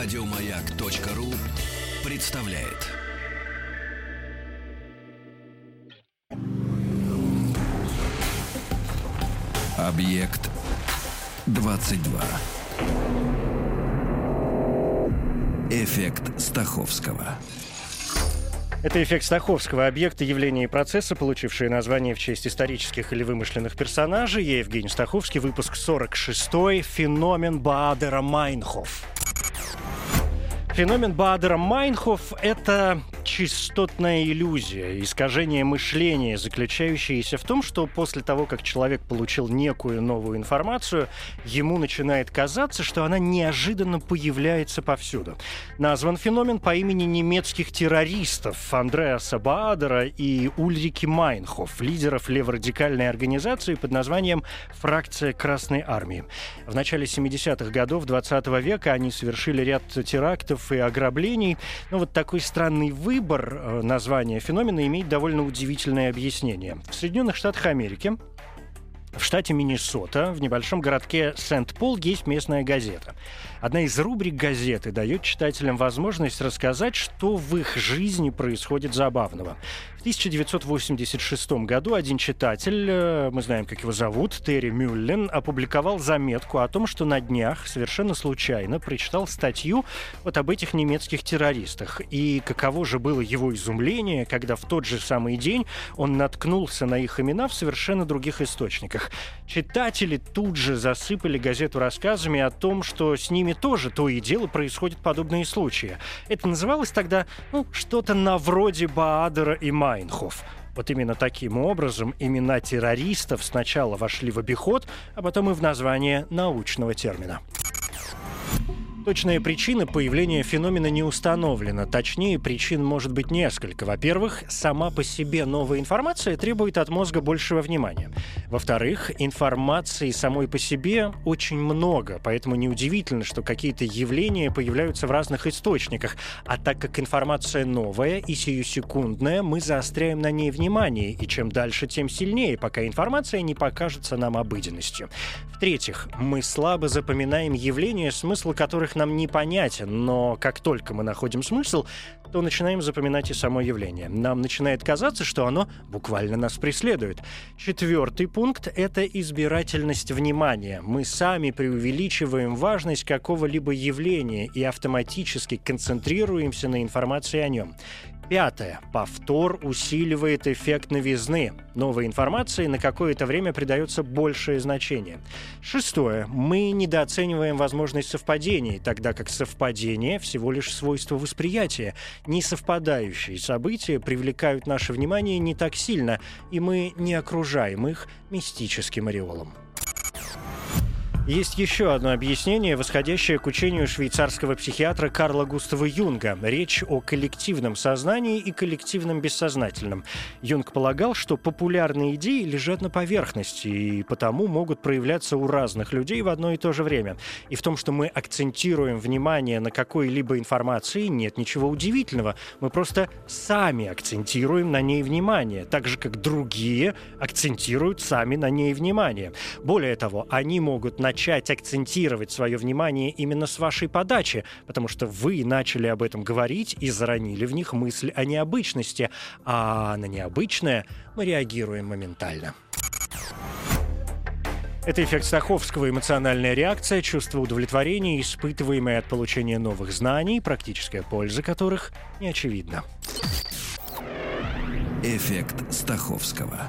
Радиомаяк.ру представляет. Объект 22. Эффект Стаховского. Это эффект Стаховского, объекты явления и процесса, получившие название в честь исторических или вымышленных персонажей. Я Евгений Стаховский, выпуск 46 «Феномен Баадера Майнхоф». Феномен Баадера Майнхоф – это частотная иллюзия, искажение мышления, заключающееся в том, что после того, как человек получил некую новую информацию, ему начинает казаться, что она неожиданно появляется повсюду. Назван феномен по имени немецких террористов Андреаса Баадера и Ульрики Майнхоф, лидеров леворадикальной организации под названием «Фракция Красной Армии». В начале 70-х годов 20 века они совершили ряд терактов и ограблений. Но вот такой странный выбор выбор э, названия феномена имеет довольно удивительное объяснение. В Соединенных Штатах Америки в штате Миннесота, в небольшом городке Сент-Пол, есть местная газета. Одна из рубрик газеты дает читателям возможность рассказать, что в их жизни происходит забавного. В 1986 году один читатель, э, мы знаем, как его зовут, Терри Мюллен, опубликовал заметку о том, что на днях совершенно случайно прочитал статью вот об этих немецких террористах. И каково же было его изумление, когда в тот же самый день он наткнулся на их имена в совершенно других источниках. Читатели тут же засыпали газету рассказами о том, что с ними тоже то и дело происходят подобные случаи. Это называлось тогда ну, что-то на вроде Баадера и Ма Майнхоф. Вот именно таким образом имена террористов сначала вошли в обиход, а потом и в название научного термина. Точная причина появления феномена не установлена. Точнее, причин может быть несколько. Во-первых, сама по себе новая информация требует от мозга большего внимания. Во-вторых, информации самой по себе очень много, поэтому неудивительно, что какие-то явления появляются в разных источниках. А так как информация новая и сиюсекундная, мы заостряем на ней внимание, и чем дальше, тем сильнее, пока информация не покажется нам обыденностью. В-третьих, мы слабо запоминаем явления, смысл которых нам непонятен, но как только мы находим смысл, то начинаем запоминать и само явление. Нам начинает казаться, что оно буквально нас преследует. Четвертый пункт — это избирательность внимания. Мы сами преувеличиваем важность какого-либо явления и автоматически концентрируемся на информации о нем. Пятое. Повтор усиливает эффект новизны. Новой информации на какое-то время придается большее значение. Шестое. Мы недооцениваем возможность совпадений, тогда как совпадение всего лишь свойство восприятия. Несовпадающие события привлекают наше внимание не так сильно, и мы не окружаем их мистическим ореолом. Есть еще одно объяснение, восходящее к учению швейцарского психиатра Карла Густава Юнга. Речь о коллективном сознании и коллективном бессознательном. Юнг полагал, что популярные идеи лежат на поверхности и потому могут проявляться у разных людей в одно и то же время. И в том, что мы акцентируем внимание на какой-либо информации, нет ничего удивительного. Мы просто сами акцентируем на ней внимание, так же, как другие акцентируют сами на ней внимание. Более того, они могут начать начать акцентировать свое внимание именно с вашей подачи, потому что вы начали об этом говорить и заронили в них мысль о необычности, а на необычное мы реагируем моментально. Это эффект Стаховского, эмоциональная реакция, чувство удовлетворения, испытываемое от получения новых знаний, практическая польза которых не очевидна. Эффект Стаховского.